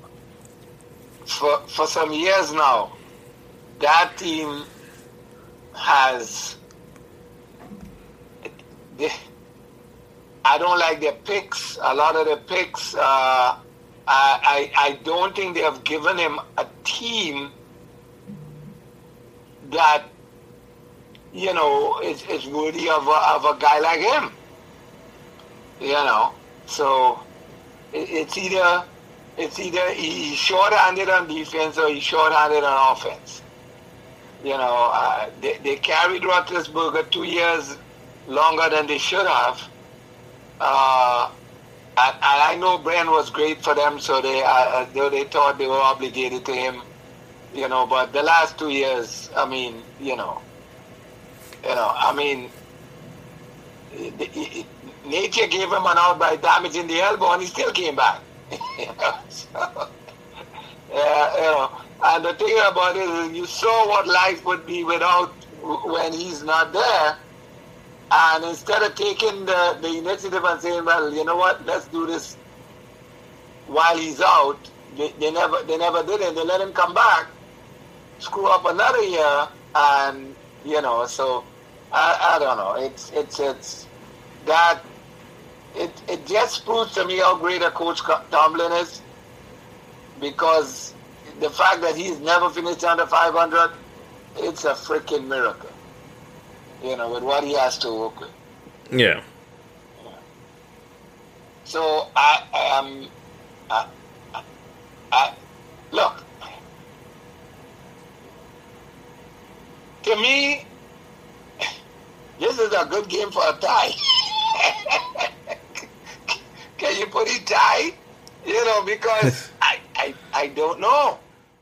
for for some years now that team has. They, I don't like their picks. A lot of their picks, uh, I, I, I don't think they have given him a team that you know is, is worthy of a, of a guy like him. You know, so it, it's either it's either he's short-handed on defense or he's short-handed on offense. You know, uh, they, they carried Roethlisberger two years longer than they should have. Uh, and, and, I know Brian was great for them, so they uh, they thought they were obligated to him, you know. But the last two years, I mean, you know, you know, I mean, nature gave him an out by damaging the elbow, and he still came back. yeah, you know. And the thing about it is, you saw what life would be without when he's not there. And instead of taking the, the initiative and saying, well, you know what, let's do this while he's out, they, they never they never did it. They let him come back, screw up another year, and you know, so I, I don't know. It's it's it's that it it just proves to me how great a coach Tomlin is because the fact that he's never finished under 500, it's a freaking miracle. You know, with what he has to work with. Yeah. yeah. So I, I am, I, I, I, look. To me, this is a good game for a tie. Can you put it tight? You know, because I, I, I don't know.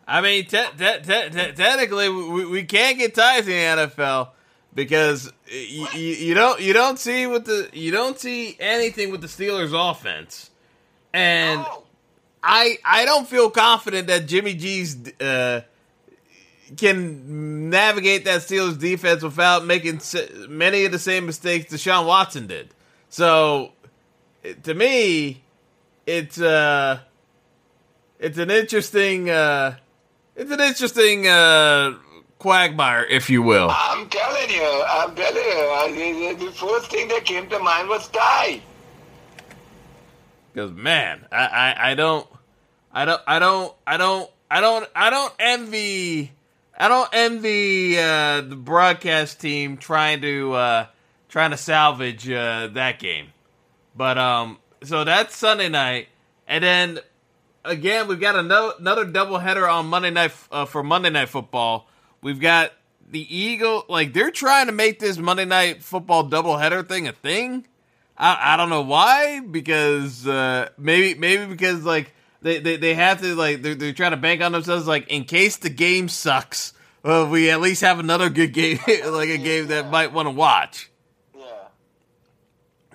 I mean, te- te- te- technically, we, we can't get ties in the NFL because you, you, you, don't you don't see with the you don't see anything with the Steelers offense, and oh. I I don't feel confident that Jimmy G's uh, can navigate that Steelers defense without making many of the same mistakes Deshaun Watson did. So, to me, it's uh, it's an interesting. Uh, it's an interesting uh, quagmire, if you will. I'm telling you, I'm telling you. The first thing that came to mind was Ty. Because man, I, I, I don't, I don't, I don't, I don't, I don't, I don't envy, I don't envy uh, the broadcast team trying to uh, trying to salvage uh, that game. But um, so that's Sunday night, and then again, we've got another another doubleheader on Monday night uh, for Monday night football. We've got the Eagle, like they're trying to make this Monday night football doubleheader thing a thing. I, I don't know why, because uh, maybe maybe because like they, they, they have to like they're, they're trying to bank on themselves like in case the game sucks, we at least have another good game like a game that might want to watch.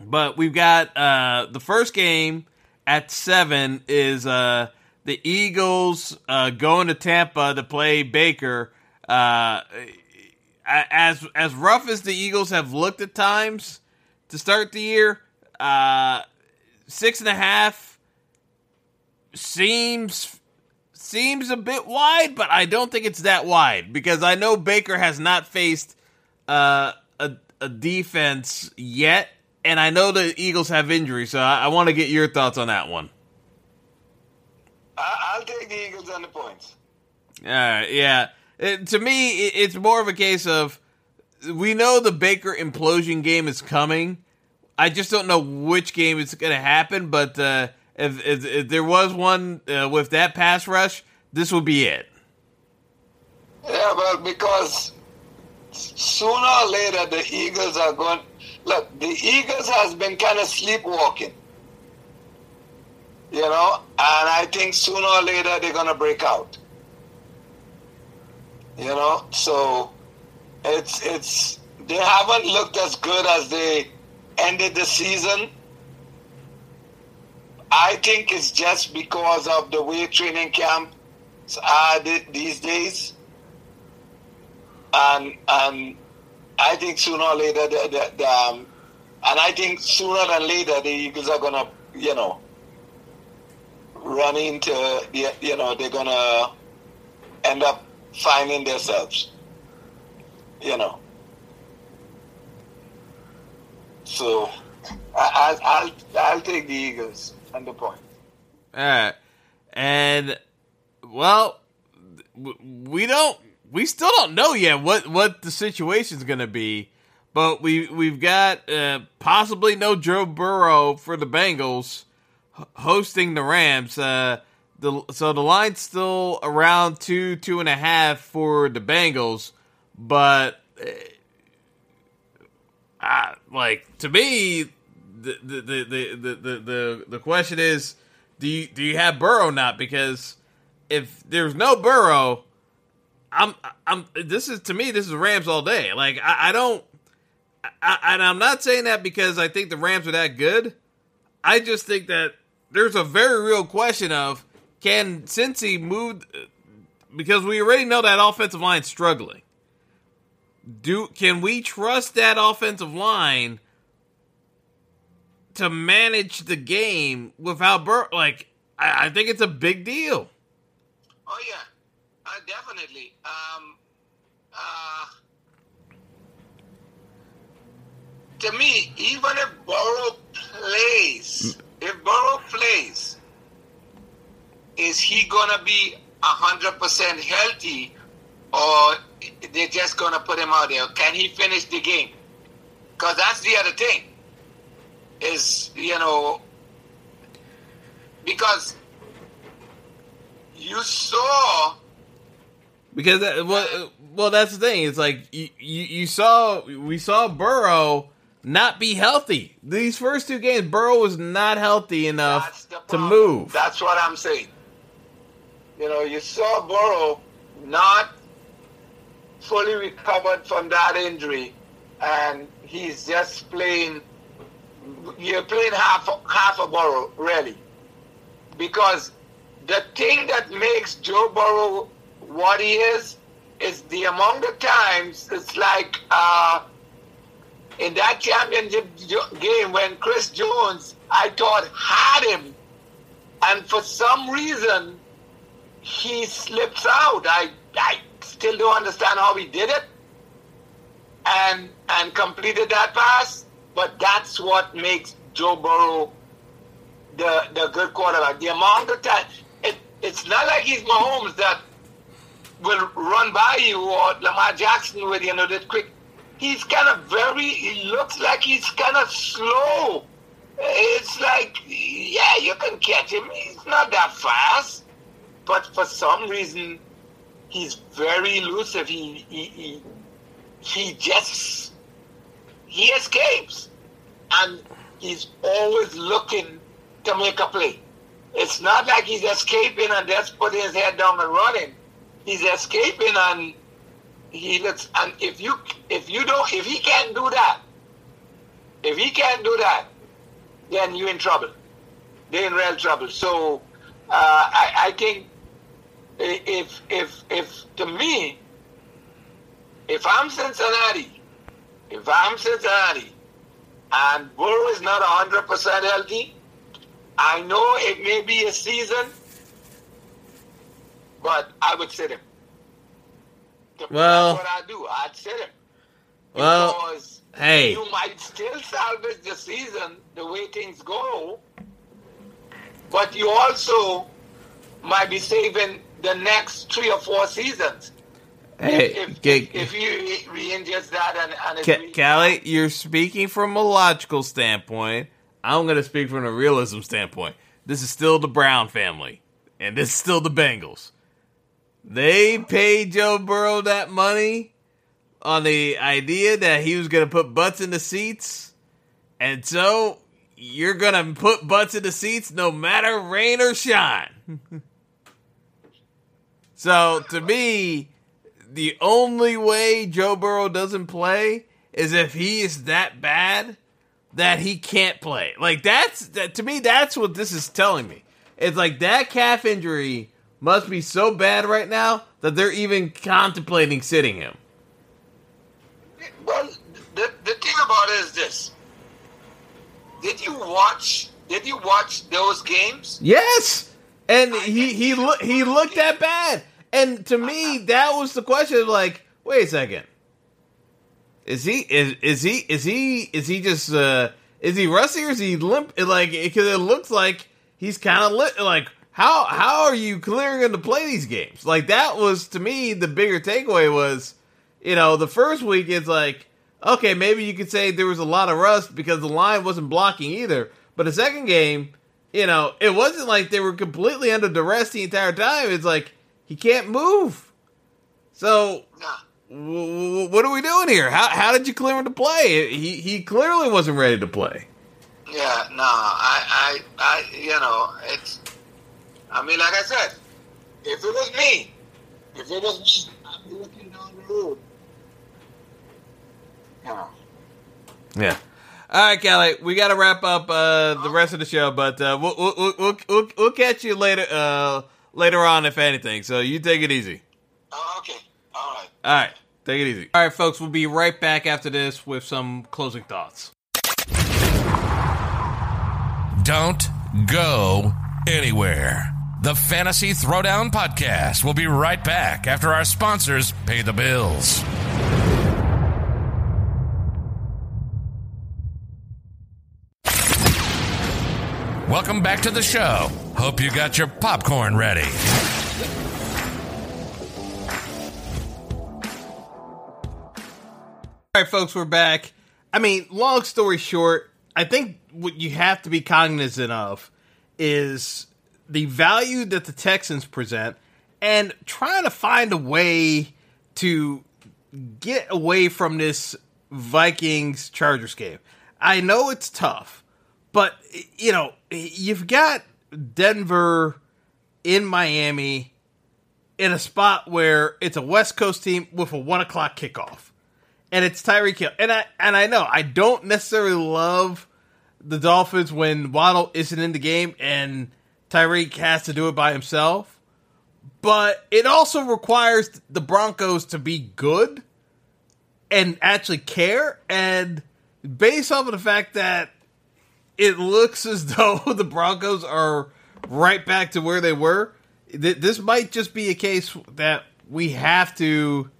But we've got uh, the first game at seven is uh, the Eagles uh, going to Tampa to play Baker. Uh, as as rough as the Eagles have looked at times to start the year, uh, six and a half seems seems a bit wide, but I don't think it's that wide because I know Baker has not faced uh, a a defense yet and I know the Eagles have injuries, so I, I want to get your thoughts on that one. I, will take the Eagles on the points. Uh, yeah. It, to me, it, it's more of a case of we know the Baker implosion game is coming. I just don't know which game it's going to happen, but uh, if, if, if, there was one uh, with that pass rush, this would be it. Yeah, well, because sooner or later the Eagles are going Look, the Eagles has been kind of sleepwalking. You know, and I think sooner or later they're gonna break out. You know, so it's it's they haven't looked as good as they ended the season. I think it's just because of the way training camps are uh, these days, and and I think sooner or later, the, the, the, um, and I think sooner than later, the Eagles are gonna, you know, run into, the, you know, they're gonna end up finding themselves, you know. So, I, will I'll, I'll take the Eagles and the point. All right, and well, we don't we still don't know yet what what the situation is going to be. But we we've got uh, possibly no Joe Burrow for the Bengals hosting the Rams. Uh, the so the line's still around two two and a half for the Bengals, but uh, like to me, the the the the the the, the question is, do you do you have Burrow not? Because if there's no Burrow, I'm I'm this is to me this is Rams all day. Like I, I don't, I, and I'm not saying that because I think the Rams are that good. I just think that there's a very real question of can Cincy move because we already know that offensive line's struggling. Do can we trust that offensive line to manage the game without Bur? Like I, I think it's a big deal. Oh yeah, definitely. Um, uh, to me, even if Burrow plays, if Burrow plays, is he gonna be hundred percent healthy, or they're just gonna put him out there? Can he finish the game? Because that's the other thing. Is you know because you saw because that, well, uh, well, that's the thing. It's like you, you, you saw we saw Burrow not be healthy. These first two games, Burrow was not healthy enough to move. That's what I'm saying. You know, you saw Burrow not fully recovered from that injury, and he's just playing. You're playing half half a Burrow, really, because the thing that makes Joe Burrow what he is is the amount of times it's like uh, in that championship game when Chris Jones, I thought, had him, and for some reason he slips out. I I still don't understand how he did it, and and completed that pass. But that's what makes Joe Burrow the the good quarterback. The amount of time it, it's not like he's Mahomes that will run by you or Lamar Jackson with you know that quick. He's kind of very. He looks like he's kind of slow. It's like, yeah, you can catch him. He's not that fast, but for some reason, he's very elusive. He he he, he just he escapes, and he's always looking to make a play. It's not like he's escaping and just putting his head down and running. He's escaping and he looks. And if you if you don't if he can't do that, if he can't do that, then you're in trouble. They're in real trouble. So uh, I, I think if if if to me, if I'm Cincinnati, if I'm Cincinnati, and Burrow is not hundred percent healthy, I know it may be a season, but I would sit him. Well, That's what I do. I'd sit him. Well, because hey. you might still salvage the season the way things go, but you also might be saving the next three or four seasons. Hey, if, G- if you re-ingest that and, and it's Ca- re- Callie, you're speaking from a logical standpoint. I'm going to speak from a realism standpoint. This is still the Brown family, and this is still the Bengals. They paid Joe Burrow that money on the idea that he was going to put butts in the seats, and so you're going to put butts in the seats no matter rain or shine. so to me, the only way Joe Burrow doesn't play is if he is that bad that he can't play. Like that's that to me that's what this is telling me. It's like that calf injury must be so bad right now that they're even contemplating sitting him. Well, the, the thing about it is this. Did you watch did you watch those games? Yes. And he he look he looked that bad. And to me that was the question like, wait a second. Is he is is he is he is he just uh is he rusty or is he limp like because it looks like he's kind of lit like how how are you clearing him to play these games like that was to me the bigger takeaway was you know the first week it's like okay maybe you could say there was a lot of rust because the line wasn't blocking either but the second game you know it wasn't like they were completely under duress the entire time it's like he can't move so Nah. what are we doing here? How how did you clear him to play? He he clearly wasn't ready to play. Yeah, no, I, I, I, you know, it's. I mean, like I said, if it was me, if it was me, I'd be looking down the road. Yeah. Yeah. All right, Kelly, we got to wrap up uh, the rest of the show, but uh, we'll, we'll, we'll, we'll, we'll catch you later uh, later on, if anything. So you take it easy. Oh, okay. All right. All right. Take it easy. All right, folks, we'll be right back after this with some closing thoughts. Don't go anywhere. The Fantasy Throwdown Podcast will be right back after our sponsors pay the bills. Welcome back to the show. Hope you got your popcorn ready. All right, folks, we're back. I mean, long story short, I think what you have to be cognizant of is the value that the Texans present and trying to find a way to get away from this Vikings Chargers game. I know it's tough, but you know, you've got Denver in Miami in a spot where it's a West Coast team with a one o'clock kickoff. And it's Tyreek Hill. And I and I know I don't necessarily love the Dolphins when Waddle isn't in the game and Tyreek has to do it by himself. But it also requires the Broncos to be good and actually care. And based off of the fact that it looks as though the Broncos are right back to where they were, th- this might just be a case that we have to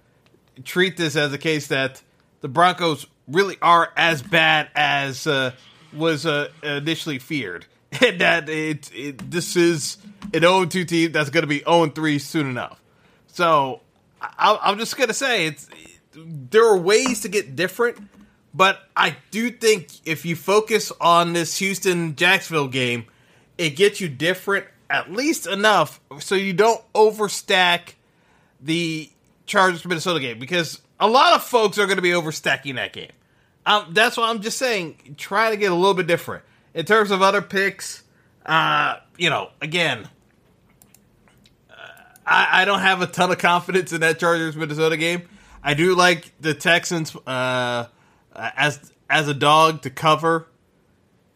treat this as a case that the Broncos really are as bad as uh, was uh, initially feared, and that it, it this is an 0 2 team that's going to be 0 3 soon enough. So I, I'm just going to say it's there are ways to get different, but I do think if you focus on this Houston Jacksonville game, it gets you different at least enough so you don't overstack the Chargers Minnesota game because a lot of folks are going to be overstacking that game. Um, that's why I'm just saying try to get a little bit different in terms of other picks. Uh, you know, again, uh, I, I don't have a ton of confidence in that Chargers Minnesota game. I do like the Texans uh, as as a dog to cover.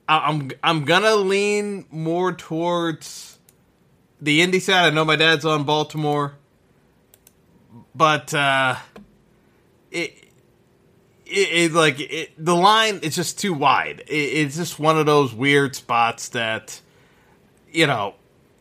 I, I'm I'm gonna lean more towards the Indy side. I know my dad's on Baltimore, but uh, it, it, it like it, the line is just too wide. It, it's just one of those weird spots that you know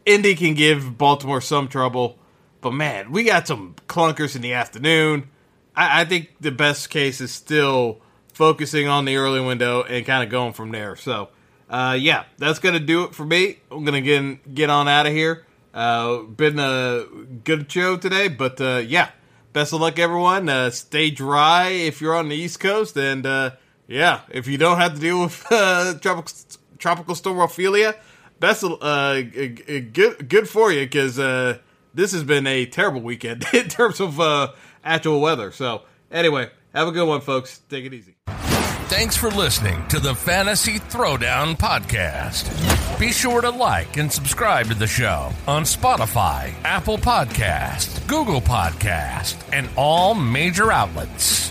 Indy can give Baltimore some trouble, but man, we got some clunkers in the afternoon. I, I think the best case is still focusing on the early window and kind of going from there. So, uh, yeah, that's gonna do it for me. I'm gonna get get on out of here. Uh, been a good show today, but uh, yeah, best of luck, everyone. Uh, stay dry if you're on the East Coast, and uh, yeah, if you don't have to deal with uh, tropical tropical storm Ophelia, best of, uh, good good for you because uh, this has been a terrible weekend in terms of uh, actual weather. So anyway, have a good one, folks. Take it easy. Thanks for listening to the Fantasy Throwdown Podcast. Be sure to like and subscribe to the show on Spotify, Apple Podcast, Google Podcast, and all major outlets.